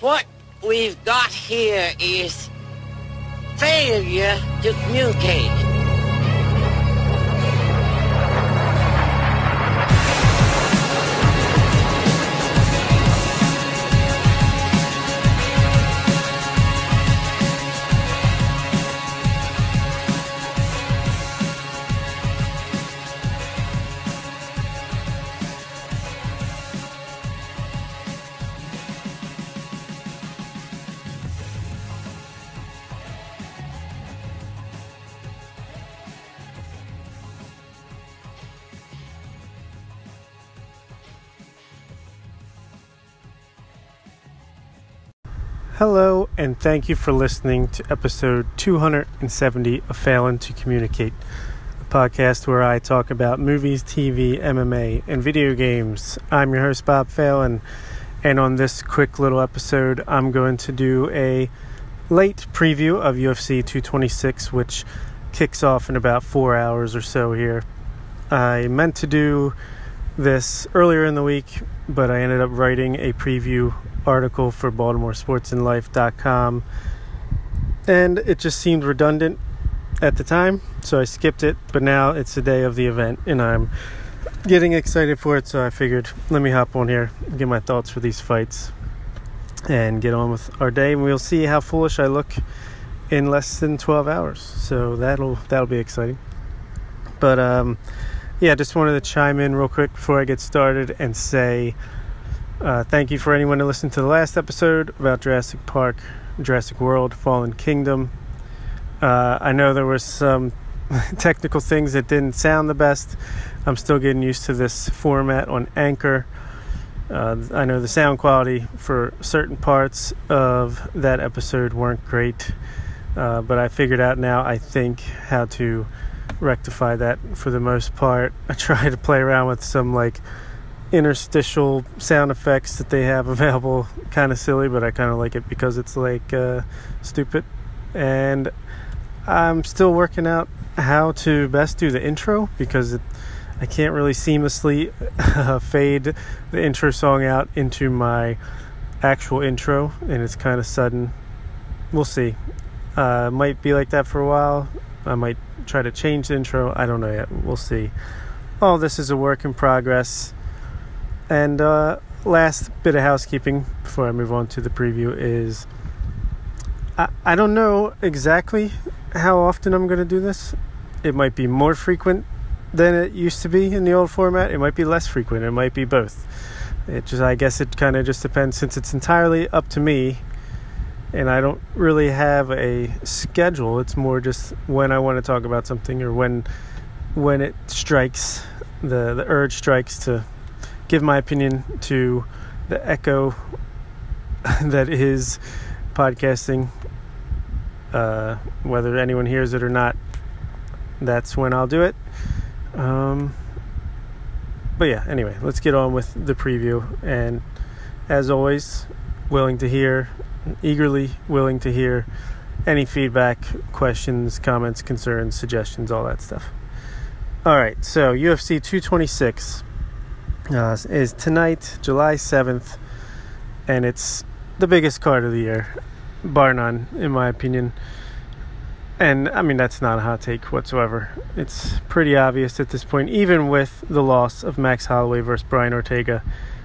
What we've got here is failure to communicate. Hello, and thank you for listening to episode 270 of Failing to Communicate, a podcast where I talk about movies, TV, MMA, and video games. I'm your host, Bob Phelan, and on this quick little episode, I'm going to do a late preview of UFC 226, which kicks off in about four hours or so here. I meant to do this earlier in the week, but I ended up writing a preview article for BaltimoreSportsAndLife.com, and it just seemed redundant at the time, so I skipped it. But now it's the day of the event, and I'm getting excited for it. So I figured, let me hop on here, get my thoughts for these fights, and get on with our day. And we'll see how foolish I look in less than 12 hours. So that'll that'll be exciting. But um, yeah, just wanted to chime in real quick before I get started and say uh, thank you for anyone who listened to the last episode about Jurassic Park, Jurassic World, Fallen Kingdom. Uh, I know there were some technical things that didn't sound the best. I'm still getting used to this format on Anchor. Uh, I know the sound quality for certain parts of that episode weren't great, uh, but I figured out now, I think, how to rectify that for the most part. I try to play around with some like interstitial sound effects that they have available. Kind of silly but i kind of like it because it's like uh, stupid. And i'm still working out how to best do the intro because it, i can't really seamlessly fade the intro song out into my actual intro and it's kind of sudden. We'll see. Uh, might be like that for a while. I might try to change the intro i don't know yet we'll see all this is a work in progress and uh, last bit of housekeeping before I move on to the preview is I, I don't know exactly how often I'm going to do this. It might be more frequent than it used to be in the old format. It might be less frequent. It might be both. It just I guess it kind of just depends since it's entirely up to me and I don't really have a schedule. It's more just when I want to talk about something or when when it strikes the the urge strikes to give my opinion to the echo that is podcasting. Uh, whether anyone hears it or not, that's when I'll do it. Um, but yeah, anyway, let's get on with the preview. And as always, willing to hear, eagerly willing to hear any feedback, questions, comments, concerns, suggestions, all that stuff. All right, so UFC 226 uh, is tonight, July 7th, and it's the biggest card of the year, bar none, in my opinion. And I mean, that's not a hot take whatsoever. It's pretty obvious at this point, even with the loss of Max Holloway versus Brian Ortega.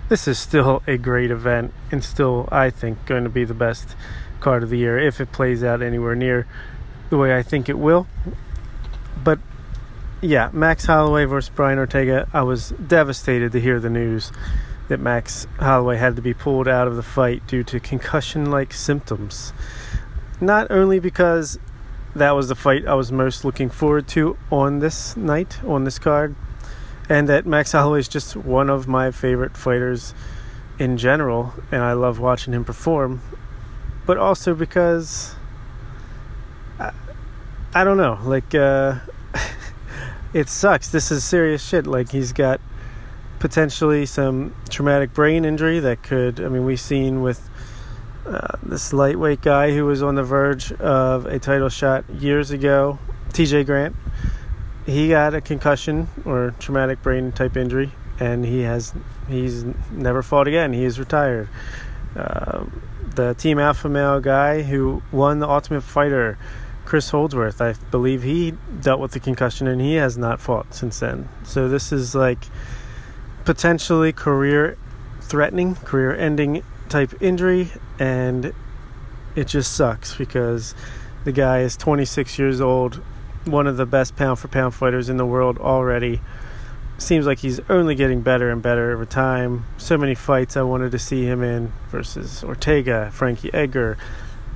This is still a great event, and still, I think, going to be the best card of the year if it plays out anywhere near the way I think it will. But yeah, Max Holloway versus Brian Ortega. I was devastated to hear the news that Max Holloway had to be pulled out of the fight due to concussion like symptoms. Not only because that was the fight I was most looking forward to on this night, on this card, and that Max Holloway is just one of my favorite fighters in general, and I love watching him perform, but also because I, I don't know, like, uh, it sucks. This is serious shit. Like he's got potentially some traumatic brain injury that could. I mean, we've seen with uh, this lightweight guy who was on the verge of a title shot years ago, T.J. Grant. He got a concussion or traumatic brain type injury, and he has he's never fought again. He is retired. Uh, the Team Alpha Male guy who won the Ultimate Fighter, Chris Holdsworth, I believe he dealt with the concussion and he has not fought since then. So this is like potentially career threatening, career ending type injury, and it just sucks because the guy is 26 years old, one of the best pound for pound fighters in the world already. Seems like he's only getting better and better over time. So many fights I wanted to see him in versus Ortega, Frankie Edgar.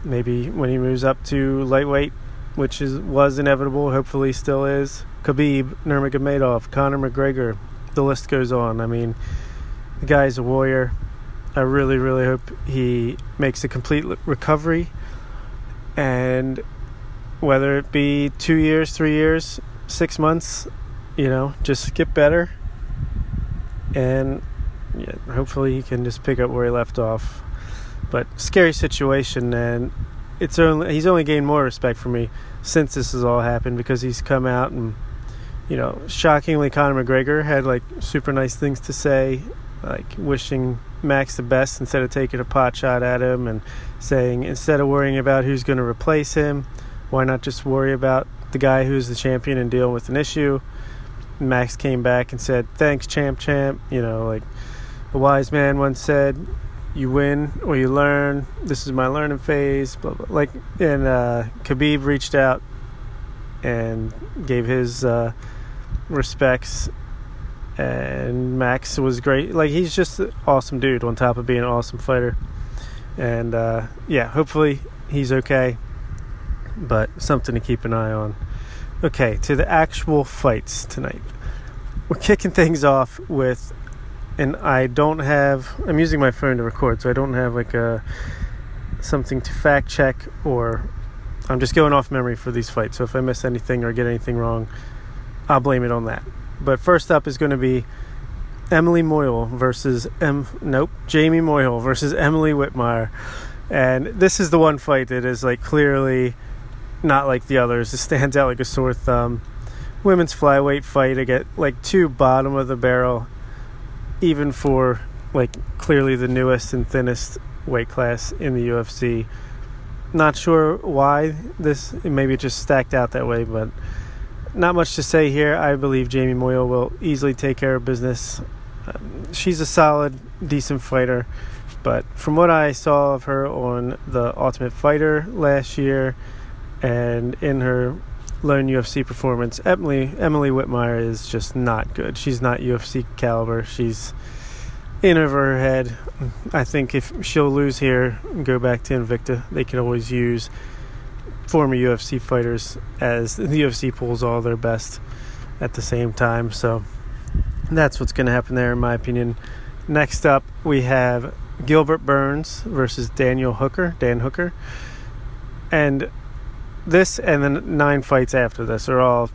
Maybe when he moves up to lightweight, which is was inevitable, hopefully still is. Khabib, Nurmagomedov, Conor McGregor. The list goes on. I mean, the guy's a warrior. I really, really hope he makes a complete recovery. And whether it be two years, three years, six months, you know, just get better. And yeah, hopefully he can just pick up where he left off. But scary situation, and it's only he's only gained more respect for me since this has all happened because he's come out and you know, shockingly, Conor McGregor had like super nice things to say, like wishing Max the best instead of taking a pot shot at him and saying instead of worrying about who's going to replace him, why not just worry about the guy who's the champion and deal with an issue? Max came back and said, "Thanks, champ, champ." You know, like a wise man once said, "You win or you learn. This is my learning phase." Blah blah. Like, and uh, Khabib reached out and gave his uh, respects and Max was great. Like he's just an awesome dude on top of being an awesome fighter. And uh, yeah, hopefully he's okay. But something to keep an eye on. Okay, to the actual fights tonight. We're kicking things off with, and I don't have. I'm using my phone to record, so I don't have like a something to fact check or. I'm just going off memory for these fights. So if I miss anything or get anything wrong, I'll blame it on that. But first up is going to be Emily Moyle versus M. Nope, Jamie Moyle versus Emily Whitmire, and this is the one fight that is like clearly not like the others. It stands out like a sore thumb. Women's flyweight fight. I get like two bottom of the barrel, even for like clearly the newest and thinnest weight class in the UFC. Not sure why this. Maybe it just stacked out that way, but not much to say here. I believe Jamie Moyle will easily take care of business. Um, she's a solid, decent fighter, but from what I saw of her on the Ultimate Fighter last year and in her lone UFC performance, Emily Emily Whitmire is just not good. She's not UFC caliber. She's in over her head. I think if she'll lose here and go back to Invicta, they can always use former UFC fighters as the UFC pulls all their best at the same time. So that's what's going to happen there, in my opinion. Next up, we have Gilbert Burns versus Daniel Hooker, Dan Hooker. And this and the nine fights after this are all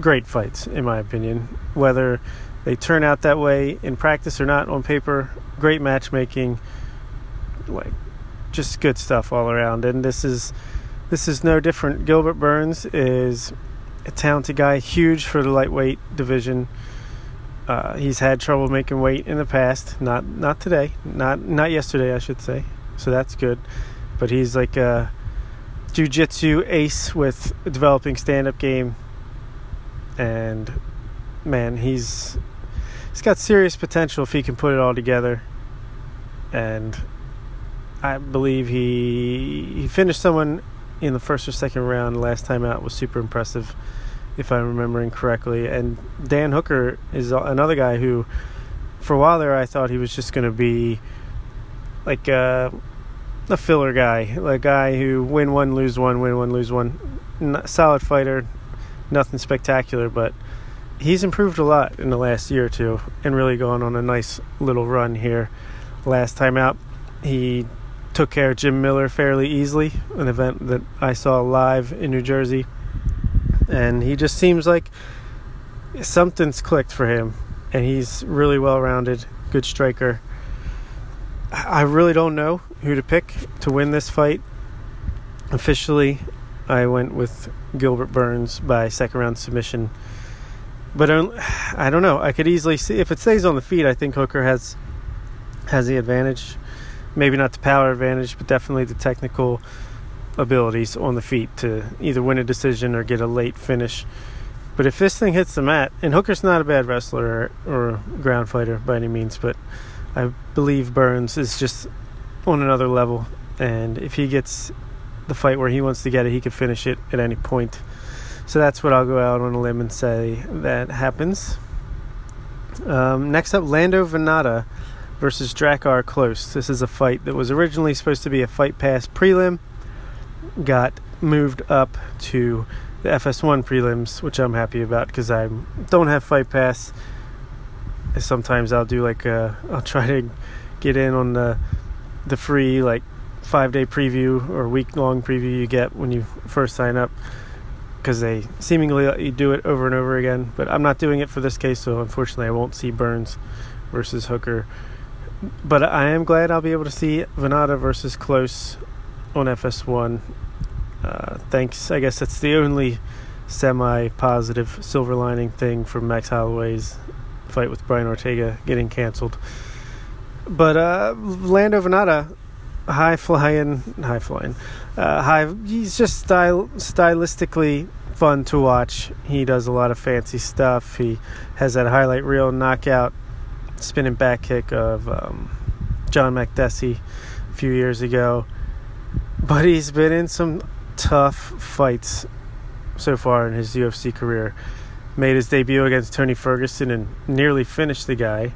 great fights, in my opinion. Whether they turn out that way in practice or not on paper, great matchmaking, like just good stuff all around. And this is this is no different. Gilbert Burns is a talented guy, huge for the lightweight division. Uh, he's had trouble making weight in the past, not not today, not not yesterday, I should say. So that's good. But he's like a jiu-jitsu ace with developing stand-up game, and man, he's he's got serious potential if he can put it all together. And I believe he he finished someone in the first or second round last time out was super impressive, if I'm remembering correctly. And Dan Hooker is another guy who, for a while there, I thought he was just going to be like a, a filler guy, a guy who win one, lose one, win one, lose one. Solid fighter, nothing spectacular, but he's improved a lot in the last year or two and really gone on a nice little run here. Last time out, he took care of Jim Miller fairly easily, an event that I saw live in New Jersey. And he just seems like something's clicked for him, and he's really well rounded, good striker. I really don't know who to pick to win this fight. Officially, I went with Gilbert Burns by second round submission. But I don't know. I could easily see if it stays on the feet. I think Hooker has has the advantage maybe not the power advantage, but definitely the technical abilities on the feet to either win a decision or get a late finish. But if this thing hits the mat, and Hooker's not a bad wrestler or, or ground fighter by any means, but I believe Burns is just on another level. And if he gets the fight where he wants to get it, he could finish it at any point. So that's what I'll go out on a limb and say that happens. Um, next up, Lando Vannata versus Drakkar Klose. This is a fight that was originally supposed to be a Fight Pass prelim, got moved up to the FS1 prelims, which I'm happy about because I don't have Fight Pass. Sometimes I'll do like uh, I'll try to get in on the the free like five day preview or week long preview you get when you first sign up because they seemingly let you do it over and over again. But I'm not doing it for this case, so unfortunately I won't see Burns versus Hooker. But I am glad I'll be able to see Vannata versus Klose on FS1. Uh, thanks. I guess that's the only semi positive silver lining thing from Max Holloway's fight with Brian Ortega getting canceled. But uh, Lando Vannata, high flying, high flying, uh, high. He's just style stylistically fun to watch. He does a lot of fancy stuff. He has that highlight reel knockout spinning back kick of um, John Makdessi a few years ago. But he's been in some tough fights so far in his UFC career. Made his debut against Tony Ferguson and nearly finished the guy,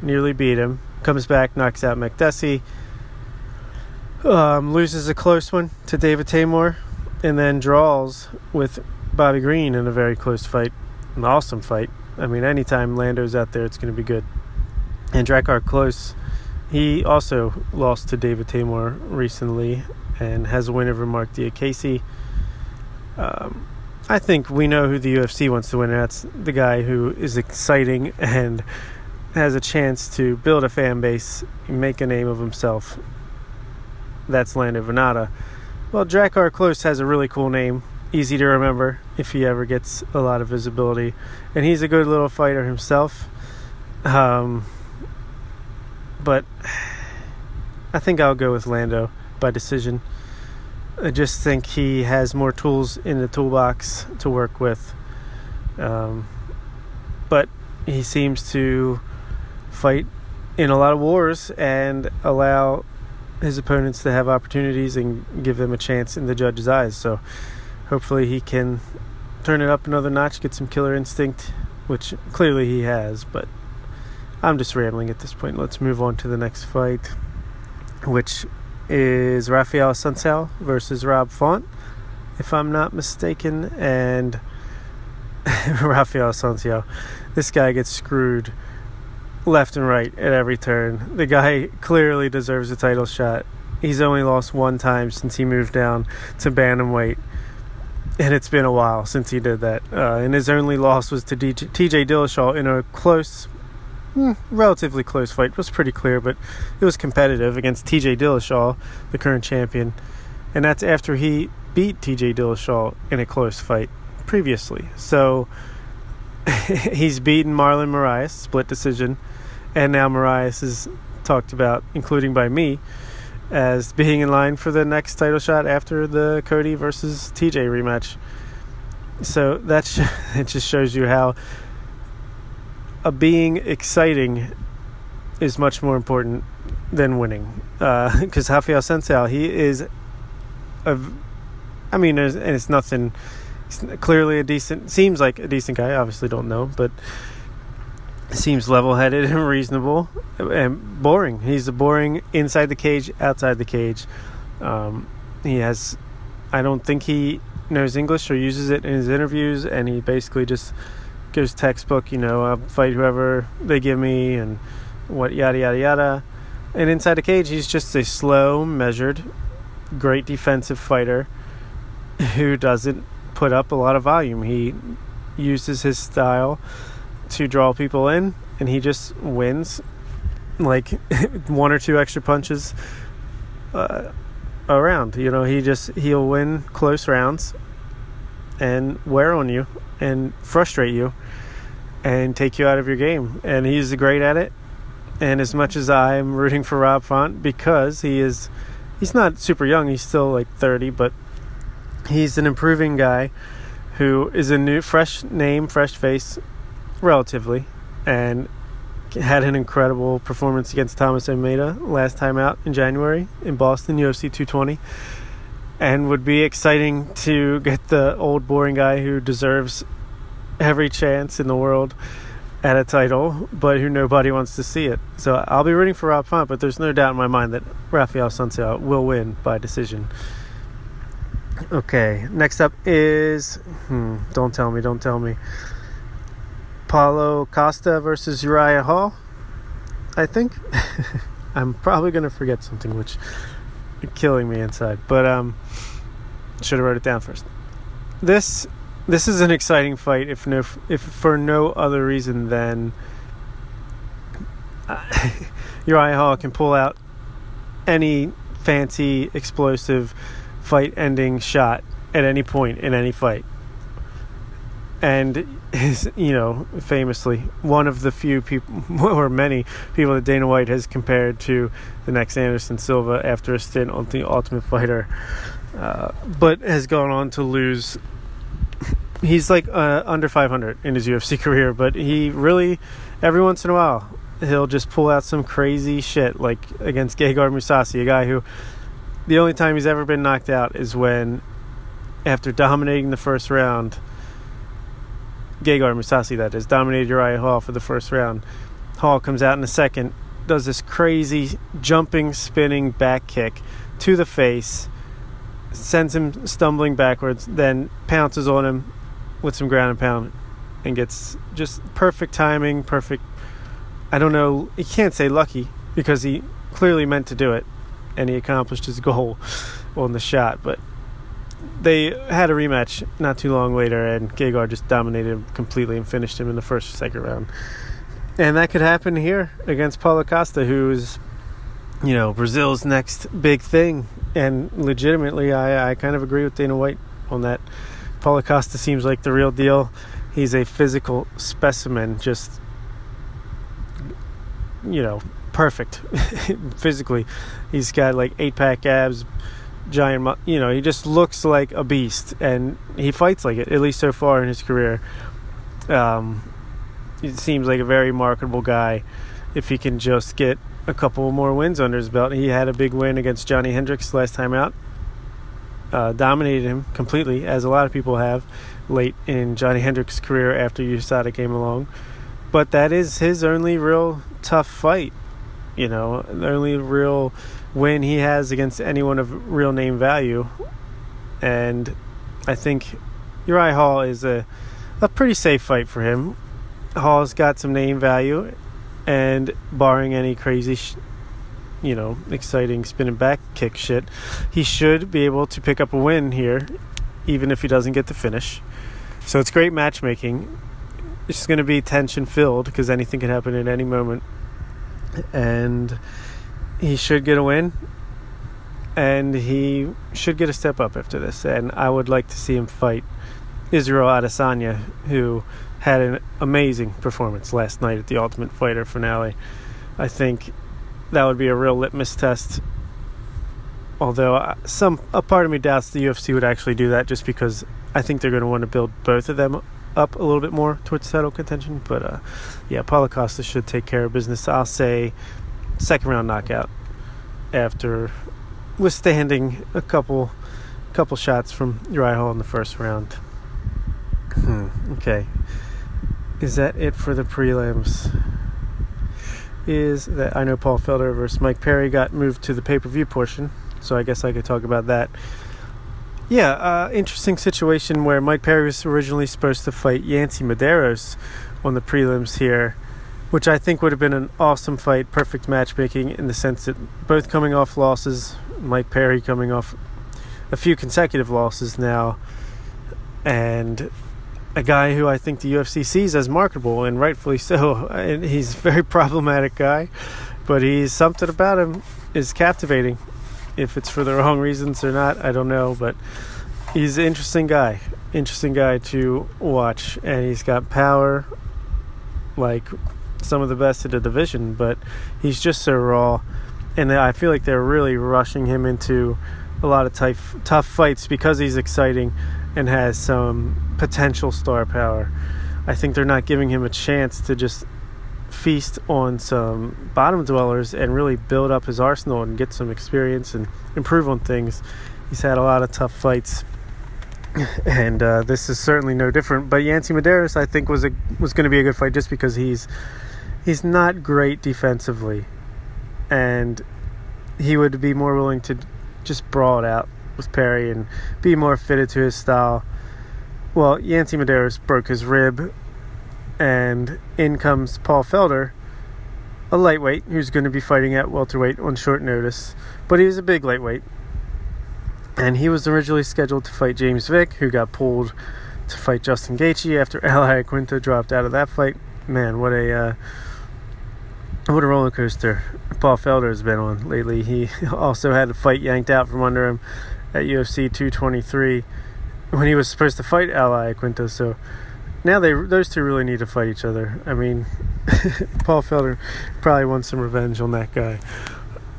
nearly beat him. Comes back, knocks out Makdessi. Um, loses a close one to David Teymur, and then draws with Bobby Green in a very close fight. An awesome fight. I mean, anytime Lando's out there, it's going to be good. And Drakkar Klose, he also lost to David Teymur recently and has a win over Mark Diakiese. Um, I think we know who the UFC wants to win. That's the guy who is exciting and has a chance to build a fan base, make a name of himself. That's Lando Vannata. Well, Drakkar Klose has a really cool name, easy to remember if he ever gets a lot of visibility, and he's a good little fighter himself. Um, but I think I'll go with Lando by decision. I just think he has more tools in the toolbox to work with. Um, but he seems to fight in a lot of wars and allow his opponents to have opportunities and give them a chance in the judge's eyes. So hopefully he can turn it up another notch, get some killer instinct, which clearly he has. But I'm just rambling at this point. Let's move on to the next fight, which is Rafael Assunção versus Rob Font, if I'm not mistaken. And Rafael Assunção, this guy gets screwed left and right at every turn. The guy clearly deserves a title shot. He's only lost one time since he moved down to bantamweight, and it's been a while since he did that. Uh, and his only loss was to DJ, TJ Dillashaw in a close hmm, relatively close fight. It was pretty clear, but it was competitive against TJ Dillashaw, the current champion. And that's after he beat TJ Dillashaw in a close fight previously. So he's beaten Marlon Moraes, split decision. And now Moraes is talked about, including by me, as being in line for the next title shot after the Cody versus TJ rematch. So that sh- it just shows you how a being exciting is much more important than winning. Because uh, Rafael Assunção, he is a, I mean, and it's nothing. He's clearly a decent, seems like a decent guy. Obviously, don't know, but seems level-headed and reasonable and boring. He's a boring inside the cage, outside the cage. Um, he has, I don't think he knows English or uses it in his interviews, and he basically just goes textbook, you know, I'll fight whoever they give me and what yada yada yada. And inside the cage, he's just a slow, measured, great defensive fighter who doesn't put up a lot of volume. He uses his style to draw people in, and he just wins like one or two extra punches uh, around. You know, he just he'll win close rounds and wear on you and frustrate you and take you out of your game. And he's great at it. And as much as I'm rooting for Rob Font because he is, he's not super young, he's still like 30, but he's an improving guy who is a new, fresh name, fresh face, relatively, and had an incredible performance against Thomas Almeida last time out in January in Boston, UFC 220. And would be exciting to get the old boring guy who deserves every chance in the world at a title, but who nobody wants to see it. So I'll be rooting for Rob Font, but there's no doubt in my mind that Rafael Assunção will win by decision. Okay, next up is hmm, don't tell me, don't tell me. Paulo Costa versus Uriah Hall. I think I'm probably gonna forget something, which is killing me inside. But um, should have wrote it down first. This this is an exciting fight, if no if for no other reason than uh, Uriah Hall can pull out any fancy explosive fight-ending shot at any point in any fight and is you know famously one of the few people or many people that Dana White has compared to the next Anderson Silva after a stint on the Ultimate Fighter, uh, but has gone on to lose. He's like uh, under 500 in his UFC career, but he really every once in a while he'll just pull out some crazy shit like against Gegard Mousasi, a guy who the only time he's ever been knocked out is when after dominating the first round Gegard Mousasi, that is, dominated Uriah Hall for the first round. Hall comes out in the second, does this crazy jumping, spinning back kick to the face, sends him stumbling backwards, then pounces on him with some ground and pound, and gets just perfect timing, perfect. I don't know, he can't say lucky because he clearly meant to do it and he accomplished his goal on the shot, but they had a rematch not too long later, and Gegard just dominated him completely and finished him in the first second round. And that could happen here against Paulo Costa, who's, you know, Brazil's next big thing. And legitimately, I, I kind of agree with Dana White on that. Paulo Costa seems like the real deal. He's a physical specimen, just, you know, perfect physically. He's got like eight pack abs, giant, you know, he just looks like a beast, and he fights like it. At least so far in his career, um, it seems like a very marketable guy. If he can just get a couple more wins under his belt, he had a big win against Johnny Hendricks last time out. Uh, dominated him completely, as a lot of people have late in Johnny Hendricks' career after USADA came along. But that is his only real tough fight. You know, the only real win he has against anyone of real name value. And I think Uriah Hall is a, a pretty safe fight for him. Hall's got some name value, and barring any crazy, sh- you know, exciting spinning back kick shit, he should be able to pick up a win here, even if he doesn't get the finish. So it's great matchmaking. It's just going to be tension filled because anything can happen at any moment. And he should get a win and he should get a step up after this. And I would like to see him fight Israel Adesanya, who had an amazing performance last night at the Ultimate Fighter finale. I think that would be a real litmus test. Although uh, some a part of me doubts the UFC would actually do that, just because I think they're going to want to build both of them up a little bit more towards title contention. But uh, yeah, Paulo Costa should take care of business. I'll say second round knockout after withstanding a couple couple shots from Uriah Hall in the first round. Hmm, okay. Is that it for the prelims? Is that I know Paul Felder versus Mike Perry got moved to the pay per view portion, so I guess I could talk about that. Yeah, uh, interesting situation where Mike Perry was originally supposed to fight Yancy Medeiros on the prelims here which I think would have been an awesome fight, perfect matchmaking in the sense that both coming off losses, Mike Perry coming off a few consecutive losses now, and a guy who I think the UFC sees as marketable, and rightfully so. And he's a very problematic guy, but he's something about him is captivating. If it's for the wrong reasons or not, I don't know, but he's an interesting guy. Interesting guy to watch, and he's got power like some of the best in the division, but he's just so raw. And I feel like they're really rushing him into a lot of tough, tough fights because he's exciting and has some potential star power. I think they're not giving him a chance to just feast on some bottom dwellers and really build up his arsenal and get some experience and improve on things. He's had a lot of tough fights, and uh, this is certainly no different. But Yancy Medeiros, I think, was a was going to be a good fight just because he's he's not great defensively, and he would be more willing to just brawl it out with Perry and be more fitted to his style. Well, Yancy Medeiros broke his rib, and in comes Paul Felder, a lightweight who's going to be fighting at welterweight on short notice, but he's a big lightweight. And he was originally scheduled to fight James Vick, who got pulled to fight Justin Gaethje after Al Iaquinta dropped out of that fight. Man, what a uh, what a roller coaster Paul Felder has been on lately. He also had a fight yanked out from under him at UFC 223 when he was supposed to fight Al Iaquinta. So now they those two really need to fight each other. I mean, Paul Felder probably wants some revenge on that guy.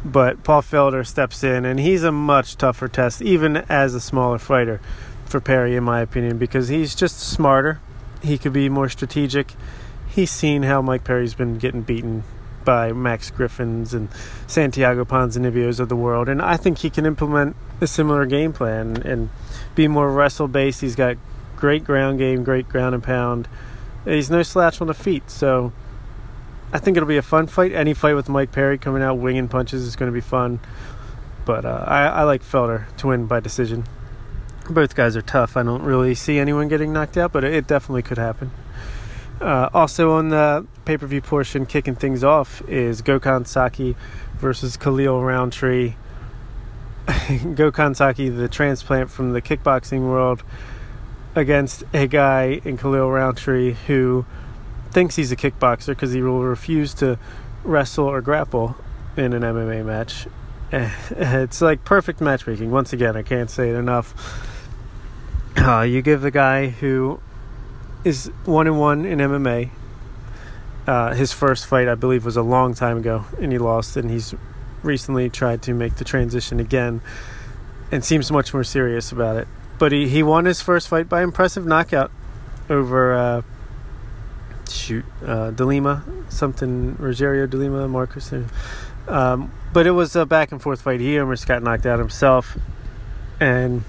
But Paul Felder steps in, and he's a much tougher test, even as a smaller fighter, for Perry, in my opinion, because he's just smarter. He could be more strategic. He's seen how Mike Perry's been getting beaten by Max Griffins and Santiago Ponzinibbio's of the world, and I think he can implement a similar game plan and be more wrestle based. He's got great ground game, great ground and pound. He's no slouch on the feet, so I think it'll be a fun fight. Any fight with Mike Perry coming out winging punches is going to be fun. But uh, I, I like Felder to win by decision. Both guys are tough. I don't really see anyone getting knocked out, but it definitely could happen. Uh, also on the pay per view portion, kicking things off is Gokhan Saki versus Khalil Rountree. Gokhan Saki, the transplant from the kickboxing world, against a guy in Khalil Rountree who thinks he's a kickboxer because he will refuse to wrestle or grapple in an MMA match. It's like perfect matchmaking. Once again, I can't say it enough. Uh, you give the guy who is one and one in MMA. Uh, his first fight, I believe, was a long time ago, and he lost. And he's recently tried to make the transition again, and seems much more serious about it. But he, he won his first fight by impressive knockout over uh, shoot uh, Delima, something Rogerio Delima, Marcus. Um, but it was a back and forth fight. He almost got knocked out himself, and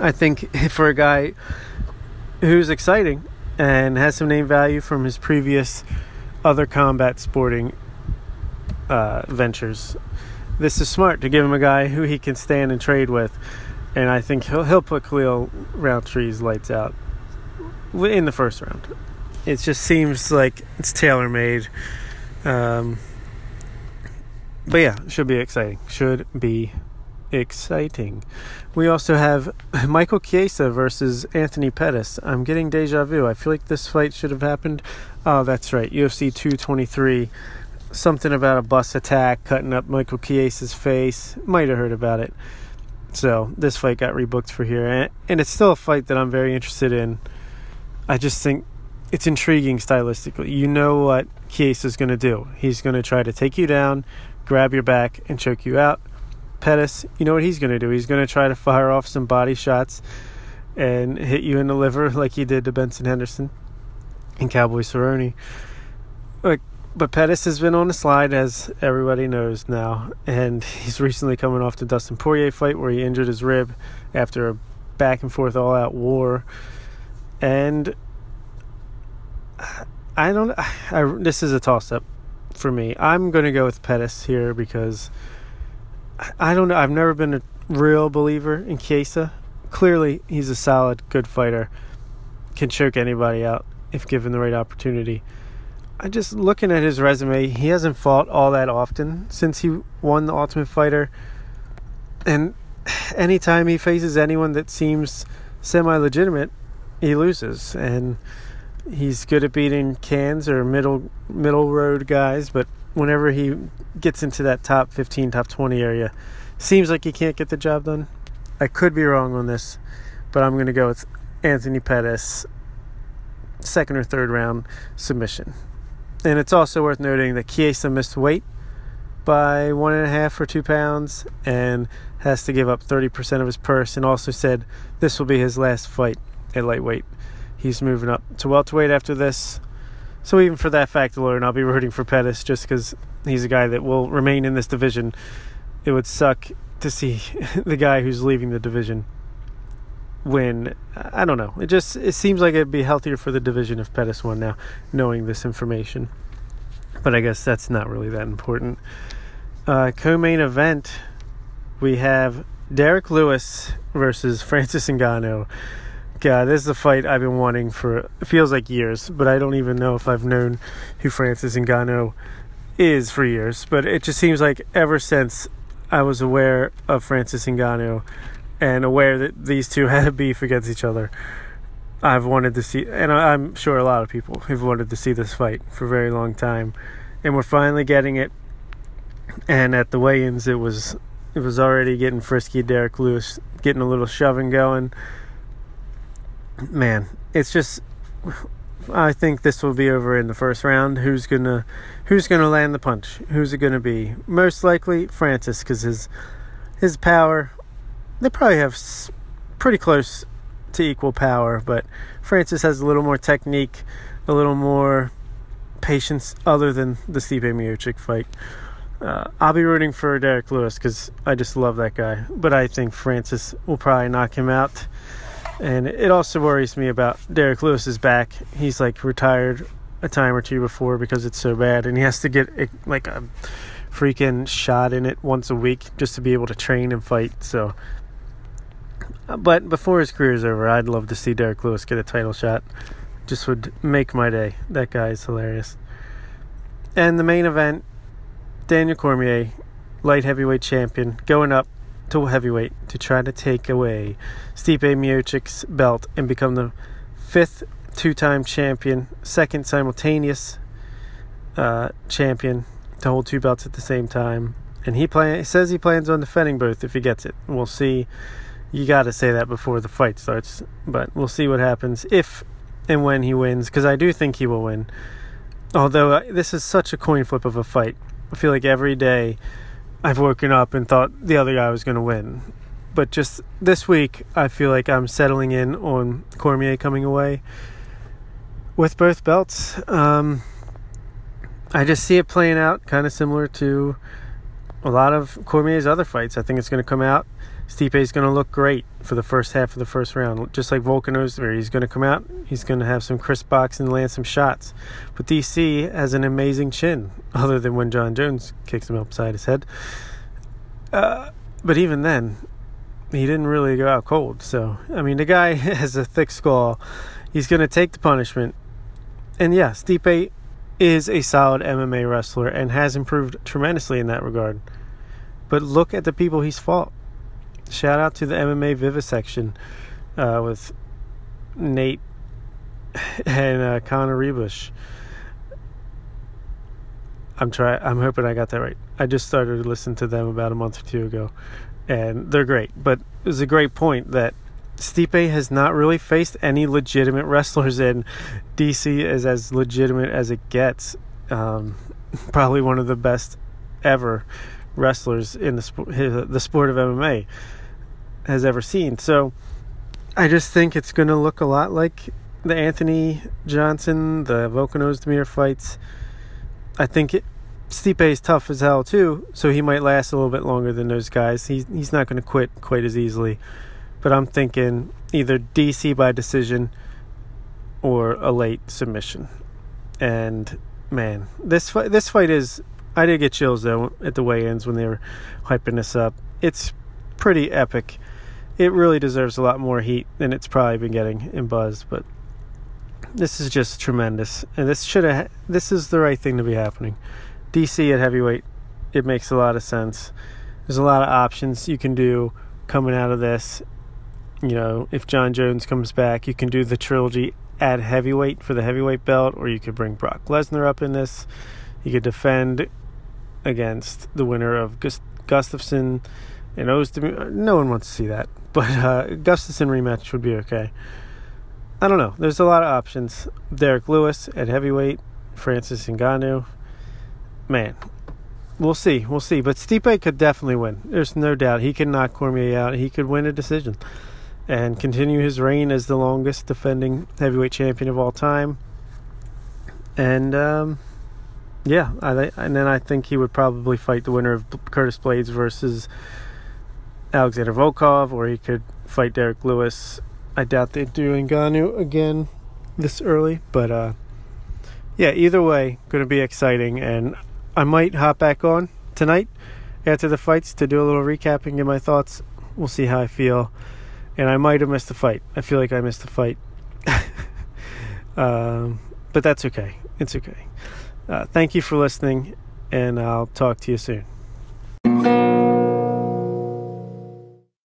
I think for a guy who's exciting and has some name value from his previous other combat sporting uh, ventures. This is smart to give him a guy who he can stand and trade with, and I think he'll he'll put Khalil Rountree's lights out in the first round. It just seems like it's tailor made. Um, but yeah, should be exciting. Should be exciting. We also have Michael Chiesa versus Anthony Pettis. I'm getting deja vu. I feel like this fight should have happened. Oh, that's right. UFC 223. Something about a bus attack cutting up Michael Chiesa's face. Might have heard about it. So this fight got rebooked for here. And it's still a fight that I'm very interested in. I just think it's intriguing stylistically. You know what Chiesa's going to do. He's going to try to take you down, grab your back, and choke you out Pettis, you know what he's going to do? He's going to try to fire off some body shots and hit you in the liver like he did to Benson Henderson and Cowboy Cerrone. Like, but Pettis has been on the slide, as everybody knows now, and he's recently coming off the Dustin Poirier fight where he injured his rib after a back and forth all out war. And I don't. I, this is a toss up for me. I'm going to go with Pettis here because I don't know. I've never been a real believer in Chiesa. Clearly, he's a solid, good fighter. Can choke anybody out if given the right opportunity. I just looking at his resume, he hasn't fought all that often since he won the Ultimate Fighter. And anytime he faces anyone that seems semi legitimate, he loses. And he's good at beating cans or middle middle road guys, but whenever he gets into that top 15, top 20 area, seems like he can't get the job done. I could be wrong on this, but I'm going to go with Anthony Pettis, second or third round submission. And it's also worth noting that Chiesa missed weight by one and a half or two pounds and has to give up 30% of his purse and also said this will be his last fight at lightweight. He's moving up to welterweight after this. So even for that fact alone, I'll be rooting for Pettis just because he's a guy that will remain in this division. It would suck to see the guy who's leaving the division win. I don't know. It just it seems like it'd be healthier for the division if Pettis won now, knowing this information. But I guess that's not really that important. Uh, co-main event, we have Derek Lewis versus Francis Ngannou. God, this is a fight I've been wanting for it feels like years, but I don't even know if I've known who Francis Ngannou is for years. But it just seems like ever since I was aware of Francis Ngannou and aware that these two had a beef against each other, I've wanted to see, and I'm sure a lot of people have wanted to see this fight for a very long time, and we're finally getting it. And at the weigh-ins, it was it was already getting frisky. Derek Lewis getting a little shoving going man, it's just. I think this will be over in the first round. Who's gonna, who's gonna land the punch? Who's it gonna be? Most likely Francis, because his, his power, they probably have pretty close to equal power, but Francis has a little more technique, a little more patience, other than the Stipe Miocic fight. Uh, I'll be rooting for Derek Lewis because I just love that guy, but I think Francis will probably knock him out. And it also worries me about Derek Lewis's back. He's like retired a time or two before because it's so bad, and he has to get eh, like a freaking shot in it once a week just to be able to train and fight. So, but before his career is over, I'd love to see Derek Lewis get a title shot. Just would make my day. That guy is hilarious. And the main event, Daniel Cormier, light heavyweight champion, going up to heavyweight to try to take away Stipe Miocic's belt and become the fifth two-time champion, second simultaneous uh, champion to hold two belts at the same time. And he plan says he plans on defending both if he gets it. We'll see. You got to say that before the fight starts, but we'll see what happens if and when he wins because I do think he will win. Although uh, this is such a coin flip of a fight. I feel like every day I've woken up and thought the other guy was going to win. But just this week, I feel like I'm settling in on Cormier coming away with both belts. Um, I just see it playing out kind of similar to a lot of Cormier's other fights. I think it's going to come out Stipe is going to look great for the first half of the first round, just like Volkanovski. Where he's going to come out, he's going to have some crisp boxing and land some shots. But DC has an amazing chin, other than when Jon Jones kicks him upside his head. Uh, but even then, he didn't really go out cold. So I mean, the guy has a thick skull. He's going to take the punishment. And yeah, Stipe is a solid MMA wrestler and has improved tremendously in that regard. But look at the people he's fought shout out to the MMA Vivisection uh, with Nate and uh, Connor Ruebusch. I'm try. I'm hoping I got that right. I just started to listen to them about a month or two ago, and they're great. But it was a great point that Stipe has not really faced any legitimate wrestlers, and DC is as legitimate as it gets. Um, probably one of the best ever wrestlers in the the sport of MMA has ever seen. So I just think it's going to look a lot like the Anthony Johnson, the Volkan Oezdemir fights. I think it, Stipe is tough as hell too, so he might last a little bit longer than those guys. He's he's not going to quit quite as easily. But I'm thinking either DC by decision or a late submission. And man, this fight this fight is I did get chills though at the weigh-ins when they were hyping this up. It's pretty epic it really deserves a lot more heat than it's probably been getting in Buzz. But this is just tremendous, and this should have. This is the right thing to be happening. DC at heavyweight, it makes a lot of sense. There's a lot of options you can do coming out of this. You know, if Jon Jones comes back, you can do the trilogy at heavyweight for the heavyweight belt, or you could bring Brock Lesnar up in this. You could defend against the winner of Gust- Gustafsson and Ozdemir. No one wants to see that. But uh, Gustafsson rematch would be okay. I don't know. There's a lot of options. Derek Lewis at heavyweight, Francis Ngannou. Man, we'll see. We'll see. But Stipe could definitely win. There's no doubt. He could knock Cormier out. He could win a decision and continue his reign as the longest defending heavyweight champion of all time. And um, yeah, I, and then I think he would probably fight the winner of Curtis Blaydes versus Alexander Volkov, or he could fight Derek Lewis. I doubt they'd do Ngannou again this early, but uh, yeah, either way, going to be exciting. And I might hop back on tonight after the fights to do a little recapping of my thoughts. We'll see how I feel. And I might have missed the fight. I feel like I missed the fight. um, but that's okay. It's okay. Uh, thank you for listening, and I'll talk to you soon.